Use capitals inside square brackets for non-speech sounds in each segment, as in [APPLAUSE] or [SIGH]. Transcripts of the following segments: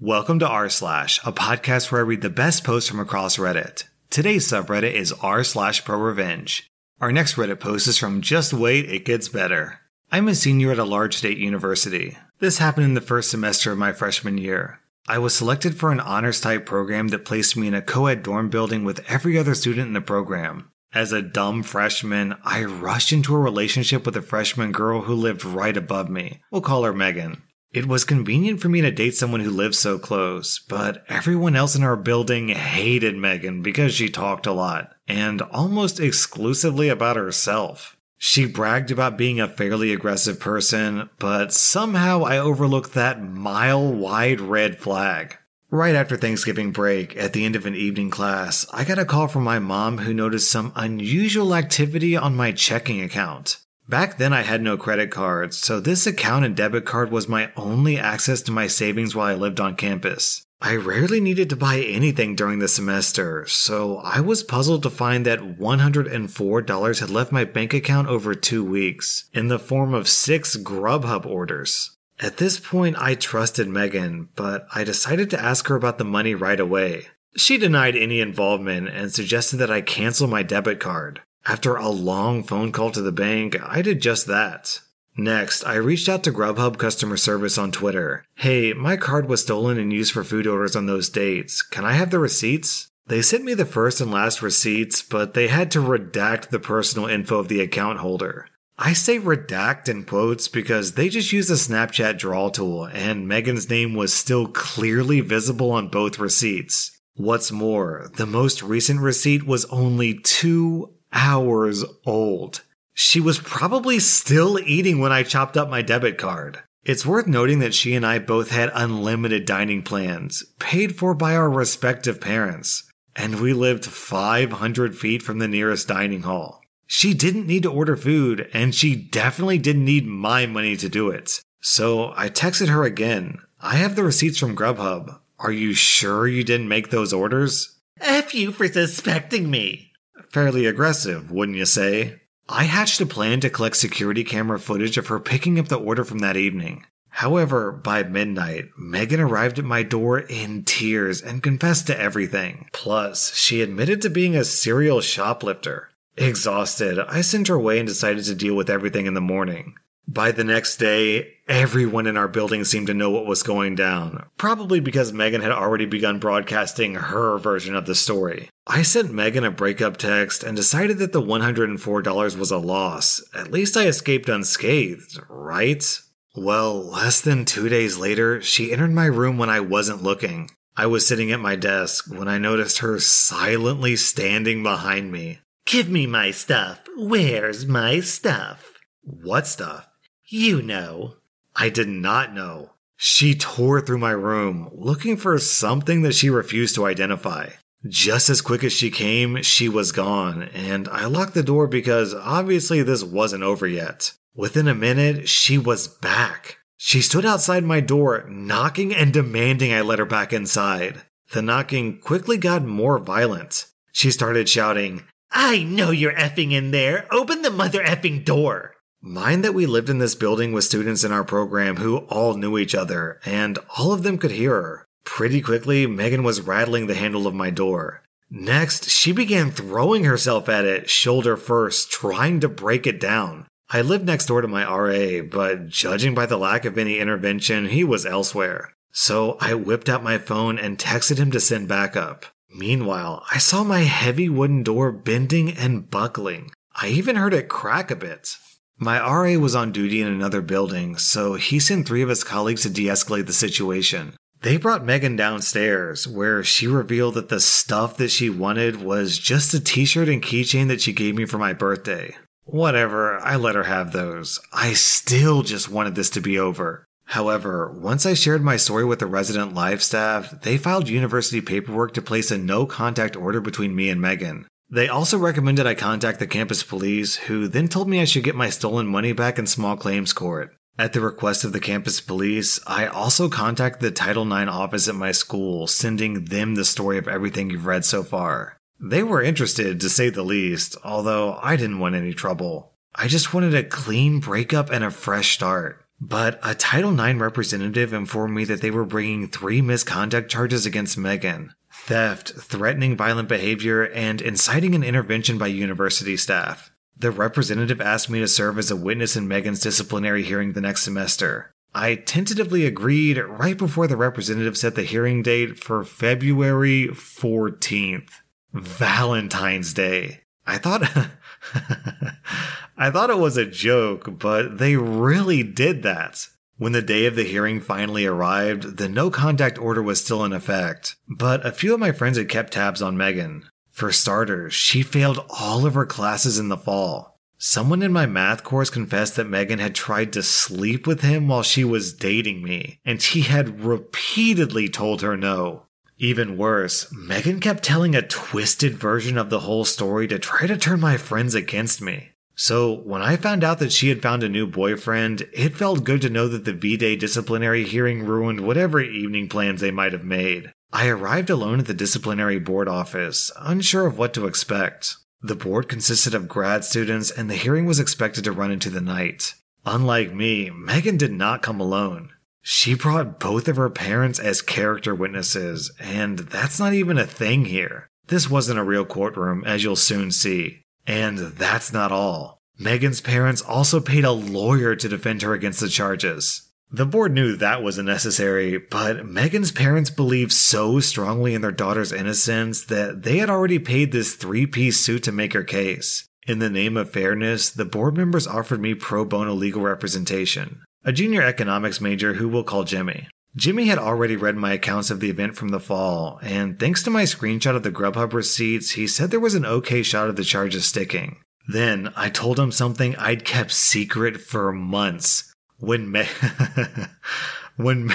Welcome to r slash, a podcast where I read the best posts from across Reddit. Today's subreddit is r slash pro revenge. Our next Reddit post is from Just Wait, It Gets Better. I'm a senior at a large state university. This happened in the first semester of my freshman year. I was selected for an honors type program that placed me in a co ed dorm building with every other student in the program. As a dumb freshman, I rushed into a relationship with a freshman girl who lived right above me. We'll call her Megan. It was convenient for me to date someone who lived so close, but everyone else in our building hated Megan because she talked a lot, and almost exclusively about herself. She bragged about being a fairly aggressive person, but somehow I overlooked that mile wide red flag. Right after Thanksgiving break, at the end of an evening class, I got a call from my mom who noticed some unusual activity on my checking account. Back then, I had no credit cards, so this account and debit card was my only access to my savings while I lived on campus. I rarely needed to buy anything during the semester, so I was puzzled to find that $104 had left my bank account over two weeks, in the form of six Grubhub orders. At this point, I trusted Megan, but I decided to ask her about the money right away. She denied any involvement and suggested that I cancel my debit card. After a long phone call to the bank, I did just that. Next, I reached out to Grubhub customer service on Twitter. Hey, my card was stolen and used for food orders on those dates. Can I have the receipts? They sent me the first and last receipts, but they had to redact the personal info of the account holder. I say redact in quotes because they just used a Snapchat draw tool and Megan's name was still clearly visible on both receipts. What's more, the most recent receipt was only two hours old. She was probably still eating when I chopped up my debit card. It's worth noting that she and I both had unlimited dining plans, paid for by our respective parents, and we lived 500 feet from the nearest dining hall. She didn't need to order food, and she definitely didn't need my money to do it. So I texted her again. I have the receipts from Grubhub. Are you sure you didn't make those orders? F you for suspecting me. Fairly aggressive, wouldn't you say? I hatched a plan to collect security camera footage of her picking up the order from that evening. However, by midnight, Megan arrived at my door in tears and confessed to everything. Plus, she admitted to being a serial shoplifter. Exhausted, I sent her away and decided to deal with everything in the morning. By the next day, everyone in our building seemed to know what was going down, probably because Megan had already begun broadcasting her version of the story. I sent Megan a breakup text and decided that the $104 was a loss. At least I escaped unscathed, right? Well, less than two days later, she entered my room when I wasn't looking. I was sitting at my desk when I noticed her silently standing behind me. Give me my stuff. Where's my stuff? What stuff? You know. I did not know. She tore through my room, looking for something that she refused to identify. Just as quick as she came, she was gone, and I locked the door because obviously this wasn't over yet. Within a minute, she was back. She stood outside my door, knocking and demanding I let her back inside. The knocking quickly got more violent. She started shouting, I know you're effing in there. Open the mother effing door. Mind that we lived in this building with students in our program who all knew each other, and all of them could hear her. Pretty quickly, Megan was rattling the handle of my door. Next, she began throwing herself at it, shoulder first, trying to break it down. I lived next door to my RA, but judging by the lack of any intervention, he was elsewhere. So I whipped out my phone and texted him to send backup. Meanwhile, I saw my heavy wooden door bending and buckling. I even heard it crack a bit. My RA was on duty in another building, so he sent three of his colleagues to de escalate the situation. They brought Megan downstairs, where she revealed that the stuff that she wanted was just a t shirt and keychain that she gave me for my birthday. Whatever, I let her have those. I still just wanted this to be over. However, once I shared my story with the resident live staff, they filed university paperwork to place a no contact order between me and Megan. They also recommended I contact the campus police, who then told me I should get my stolen money back in small claims court. At the request of the campus police, I also contacted the Title IX office at my school, sending them the story of everything you've read so far. They were interested, to say the least, although I didn't want any trouble. I just wanted a clean breakup and a fresh start. But a Title IX representative informed me that they were bringing three misconduct charges against Megan theft, threatening violent behavior, and inciting an intervention by university staff. The representative asked me to serve as a witness in Megan's disciplinary hearing the next semester. I tentatively agreed right before the representative set the hearing date for February 14th, Valentine's Day. I thought [LAUGHS] I thought it was a joke, but they really did that. When the day of the hearing finally arrived, the no contact order was still in effect, but a few of my friends had kept tabs on Megan. For starters, she failed all of her classes in the fall. Someone in my math course confessed that Megan had tried to sleep with him while she was dating me, and he had repeatedly told her no. Even worse, Megan kept telling a twisted version of the whole story to try to turn my friends against me. So, when I found out that she had found a new boyfriend, it felt good to know that the V Day disciplinary hearing ruined whatever evening plans they might have made. I arrived alone at the disciplinary board office, unsure of what to expect. The board consisted of grad students, and the hearing was expected to run into the night. Unlike me, Megan did not come alone. She brought both of her parents as character witnesses, and that's not even a thing here. This wasn't a real courtroom, as you'll soon see. And that's not all. Megan's parents also paid a lawyer to defend her against the charges. The board knew that wasn't necessary, but Megan's parents believed so strongly in their daughter's innocence that they had already paid this three piece suit to make her case. In the name of fairness, the board members offered me pro bono legal representation, a junior economics major who we'll call Jimmy. Jimmy had already read my accounts of the event from the fall, and thanks to my screenshot of the Grubhub receipts, he said there was an okay shot of the charges sticking. Then I told him something I'd kept secret for months. When Me- [LAUGHS] when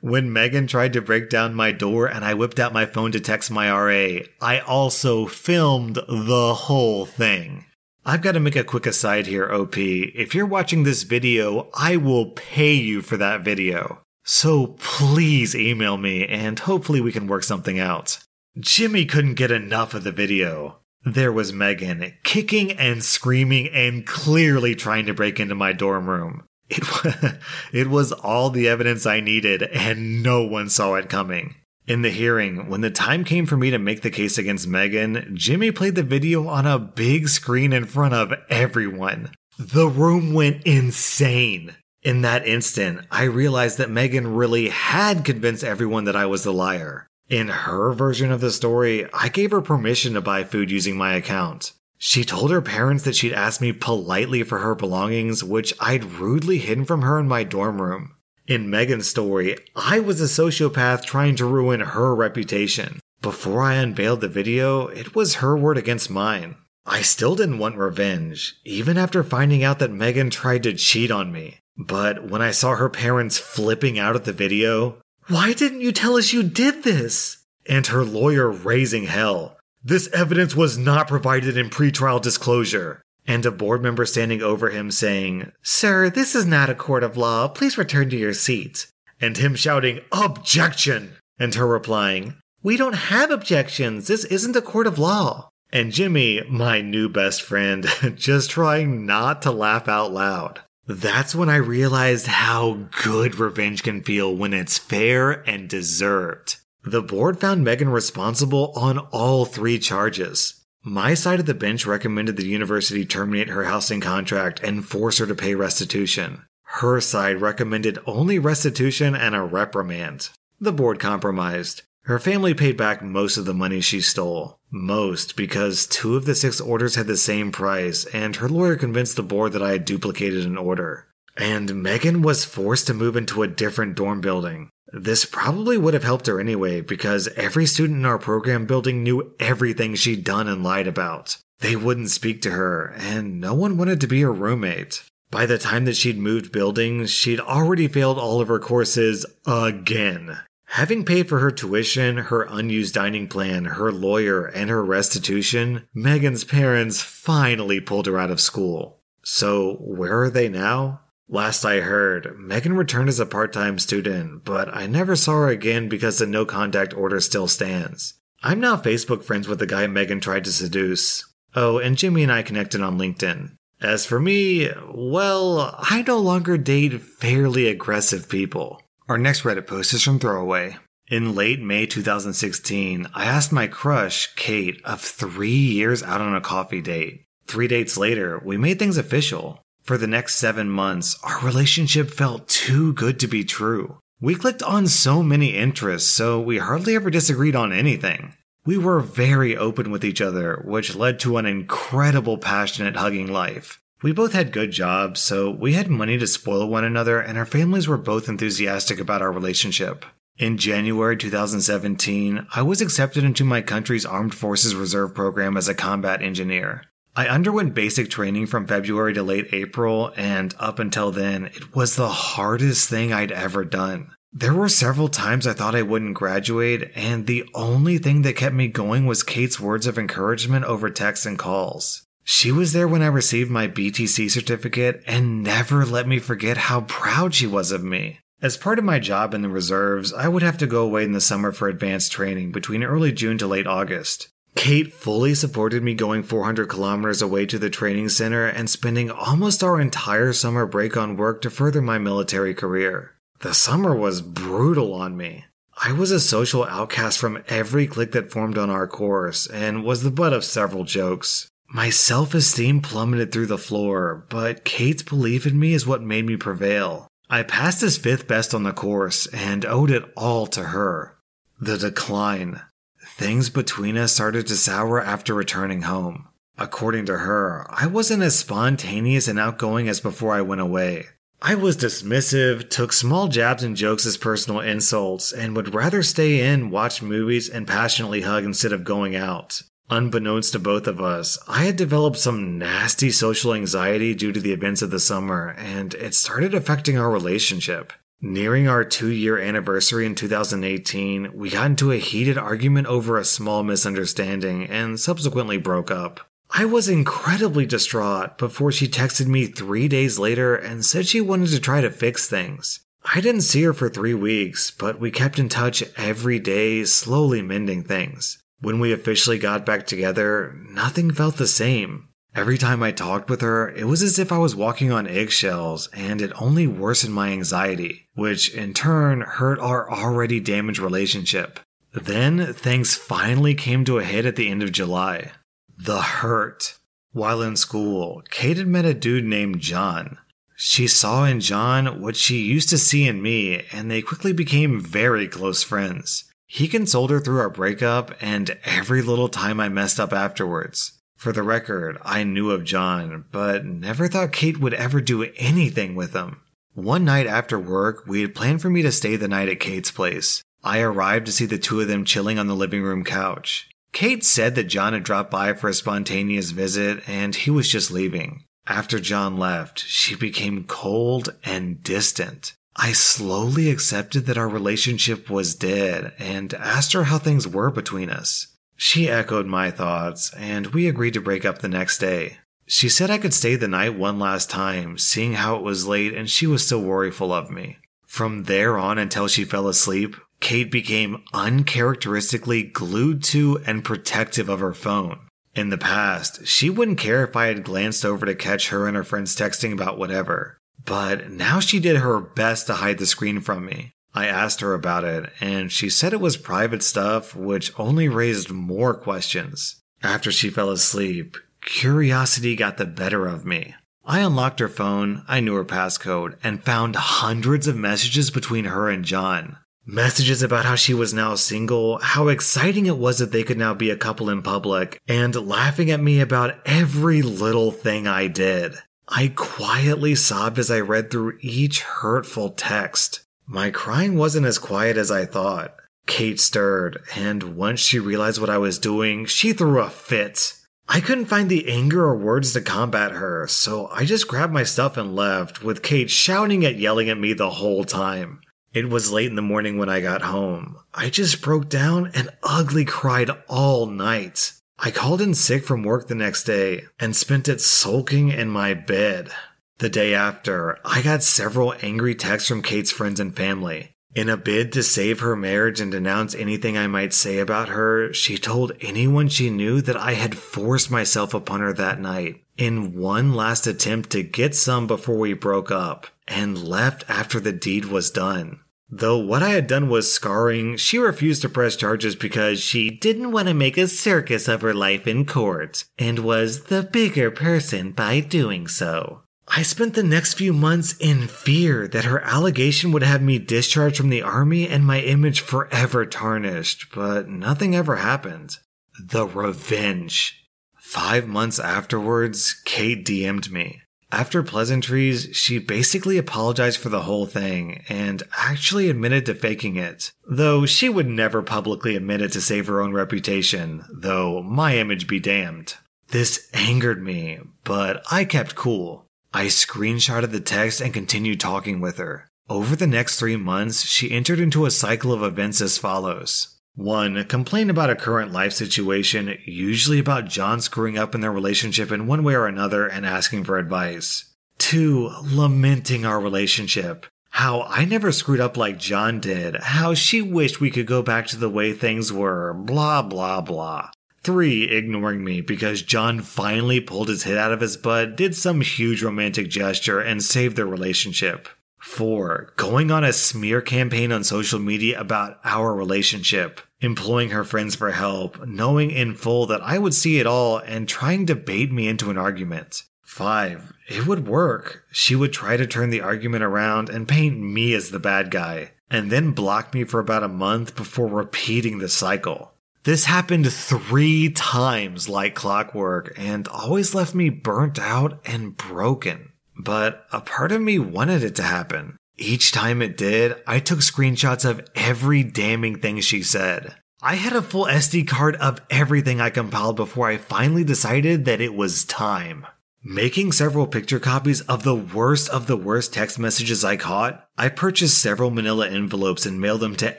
when Megan tried to break down my door and I whipped out my phone to text my RA, I also filmed the whole thing. I've got to make a quick aside here, OP. If you're watching this video, I will pay you for that video. So please email me and hopefully we can work something out. Jimmy couldn't get enough of the video. There was Megan, kicking and screaming and clearly trying to break into my dorm room. It, was, [LAUGHS] it was all the evidence I needed, and no one saw it coming. In the hearing, when the time came for me to make the case against Megan, Jimmy played the video on a big screen in front of everyone. The room went insane. In that instant, I realized that Megan really had convinced everyone that I was the liar. In her version of the story, I gave her permission to buy food using my account. She told her parents that she'd asked me politely for her belongings, which I'd rudely hidden from her in my dorm room. In Megan's story, I was a sociopath trying to ruin her reputation. Before I unveiled the video, it was her word against mine. I still didn't want revenge, even after finding out that Megan tried to cheat on me. But when I saw her parents flipping out at the video, why didn't you tell us you did this? And her lawyer raising hell. This evidence was not provided in pretrial disclosure. And a board member standing over him saying, Sir, this is not a court of law. Please return to your seat. And him shouting, Objection! And her replying, We don't have objections. This isn't a court of law. And Jimmy, my new best friend, [LAUGHS] just trying not to laugh out loud. That's when I realized how good revenge can feel when it's fair and deserved. The board found Megan responsible on all three charges. My side of the bench recommended the university terminate her housing contract and force her to pay restitution. Her side recommended only restitution and a reprimand. The board compromised. Her family paid back most of the money she stole. Most because two of the six orders had the same price, and her lawyer convinced the board that I had duplicated an order. And Megan was forced to move into a different dorm building. This probably would have helped her anyway, because every student in our program building knew everything she'd done and lied about. They wouldn't speak to her, and no one wanted to be her roommate. By the time that she'd moved buildings, she'd already failed all of her courses again. Having paid for her tuition, her unused dining plan, her lawyer, and her restitution, Megan's parents finally pulled her out of school. So, where are they now? Last I heard, Megan returned as a part time student, but I never saw her again because the no contact order still stands. I'm now Facebook friends with the guy Megan tried to seduce. Oh, and Jimmy and I connected on LinkedIn. As for me, well, I no longer date fairly aggressive people. Our next Reddit post is from Throwaway. In late May 2016, I asked my crush, Kate, of three years out on a coffee date. Three dates later, we made things official. For the next seven months, our relationship felt too good to be true. We clicked on so many interests, so we hardly ever disagreed on anything. We were very open with each other, which led to an incredible passionate hugging life. We both had good jobs, so we had money to spoil one another, and our families were both enthusiastic about our relationship. In January 2017, I was accepted into my country's Armed Forces Reserve program as a combat engineer. I underwent basic training from February to late April, and up until then, it was the hardest thing I'd ever done. There were several times I thought I wouldn't graduate, and the only thing that kept me going was Kate's words of encouragement over texts and calls. She was there when I received my BTC certificate and never let me forget how proud she was of me. As part of my job in the reserves, I would have to go away in the summer for advanced training between early June to late August. Kate fully supported me going 400 kilometers away to the training center and spending almost our entire summer break on work to further my military career. The summer was brutal on me. I was a social outcast from every clique that formed on our course and was the butt of several jokes. My self esteem plummeted through the floor, but Kate's belief in me is what made me prevail. I passed as fifth best on the course and owed it all to her. The decline. Things between us started to sour after returning home. According to her, I wasn't as spontaneous and outgoing as before I went away. I was dismissive, took small jabs and jokes as personal insults, and would rather stay in, watch movies, and passionately hug instead of going out. Unbeknownst to both of us, I had developed some nasty social anxiety due to the events of the summer, and it started affecting our relationship. Nearing our two year anniversary in 2018, we got into a heated argument over a small misunderstanding and subsequently broke up. I was incredibly distraught before she texted me three days later and said she wanted to try to fix things. I didn't see her for three weeks, but we kept in touch every day, slowly mending things. When we officially got back together, nothing felt the same. Every time I talked with her, it was as if I was walking on eggshells, and it only worsened my anxiety, which in turn hurt our already damaged relationship. Then things finally came to a head at the end of July. The hurt. While in school, Kate had met a dude named John. She saw in John what she used to see in me, and they quickly became very close friends. He consoled her through our breakup and every little time I messed up afterwards. For the record, I knew of John, but never thought Kate would ever do anything with him. One night after work, we had planned for me to stay the night at Kate's place. I arrived to see the two of them chilling on the living room couch. Kate said that John had dropped by for a spontaneous visit and he was just leaving. After John left, she became cold and distant. I slowly accepted that our relationship was dead and asked her how things were between us. She echoed my thoughts, and we agreed to break up the next day. She said I could stay the night one last time, seeing how it was late and she was still worryful of me. From there on until she fell asleep, Kate became uncharacteristically glued to and protective of her phone. In the past, she wouldn't care if I had glanced over to catch her and her friends texting about whatever. But now she did her best to hide the screen from me. I asked her about it, and she said it was private stuff, which only raised more questions. After she fell asleep, curiosity got the better of me. I unlocked her phone, I knew her passcode, and found hundreds of messages between her and John. Messages about how she was now single, how exciting it was that they could now be a couple in public, and laughing at me about every little thing I did. I quietly sobbed as I read through each hurtful text. My crying wasn't as quiet as I thought. Kate stirred, and once she realized what I was doing, she threw a fit. I couldn't find the anger or words to combat her, so I just grabbed my stuff and left, with Kate shouting and yelling at me the whole time. It was late in the morning when I got home. I just broke down and ugly cried all night. I called in sick from work the next day and spent it sulking in my bed. The day after, I got several angry texts from Kate's friends and family. In a bid to save her marriage and denounce anything I might say about her, she told anyone she knew that I had forced myself upon her that night in one last attempt to get some before we broke up and left after the deed was done. Though what I had done was scarring, she refused to press charges because she didn't want to make a circus of her life in court and was the bigger person by doing so. I spent the next few months in fear that her allegation would have me discharged from the army and my image forever tarnished, but nothing ever happened. The revenge. Five months afterwards, Kate DM'd me. After pleasantries, she basically apologized for the whole thing and actually admitted to faking it. Though she would never publicly admit it to save her own reputation, though my image be damned. This angered me, but I kept cool. I screenshotted the text and continued talking with her. Over the next three months, she entered into a cycle of events as follows. 1. Complain about a current life situation, usually about John screwing up in their relationship in one way or another and asking for advice. 2. Lamenting our relationship. How I never screwed up like John did, how she wished we could go back to the way things were, blah blah blah. Three, ignoring me because John finally pulled his head out of his butt, did some huge romantic gesture, and saved their relationship. Four, going on a smear campaign on social media about our relationship, employing her friends for help, knowing in full that I would see it all, and trying to bait me into an argument. Five, it would work. She would try to turn the argument around and paint me as the bad guy, and then block me for about a month before repeating the cycle. This happened three times like clockwork and always left me burnt out and broken. But a part of me wanted it to happen. Each time it did, I took screenshots of every damning thing she said. I had a full SD card of everything I compiled before I finally decided that it was time. Making several picture copies of the worst of the worst text messages I caught, I purchased several manila envelopes and mailed them to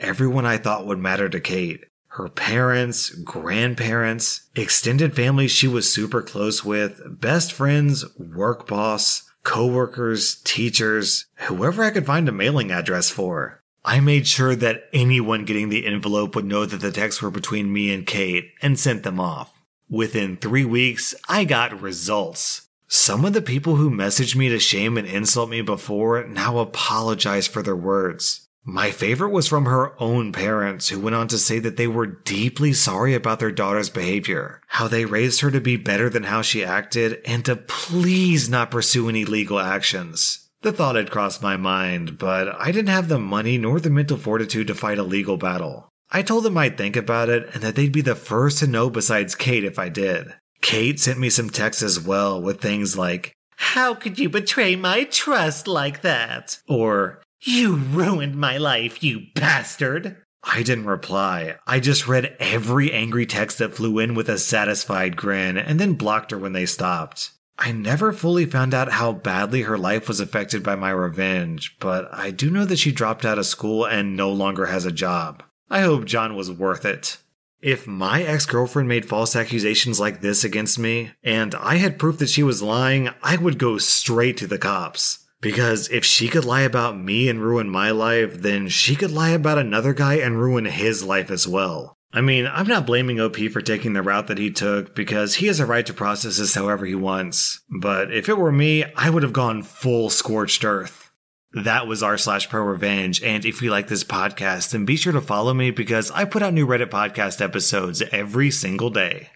everyone I thought would matter to Kate her parents, grandparents, extended family she was super close with, best friends, work boss, coworkers, teachers, whoever I could find a mailing address for. I made sure that anyone getting the envelope would know that the texts were between me and Kate and sent them off. Within three weeks, I got results. Some of the people who messaged me to shame and insult me before now apologize for their words. My favorite was from her own parents, who went on to say that they were deeply sorry about their daughter's behavior, how they raised her to be better than how she acted, and to please not pursue any legal actions. The thought had crossed my mind, but I didn't have the money nor the mental fortitude to fight a legal battle. I told them I'd think about it and that they'd be the first to know besides Kate if I did. Kate sent me some texts as well with things like, How could you betray my trust like that? Or, you ruined my life, you bastard! I didn't reply. I just read every angry text that flew in with a satisfied grin and then blocked her when they stopped. I never fully found out how badly her life was affected by my revenge, but I do know that she dropped out of school and no longer has a job. I hope John was worth it. If my ex girlfriend made false accusations like this against me, and I had proof that she was lying, I would go straight to the cops. Because if she could lie about me and ruin my life, then she could lie about another guy and ruin his life as well. I mean, I'm not blaming OP for taking the route that he took because he has a right to process this however he wants. But if it were me, I would have gone full scorched earth. That was r slash pro revenge. And if you like this podcast, then be sure to follow me because I put out new Reddit podcast episodes every single day.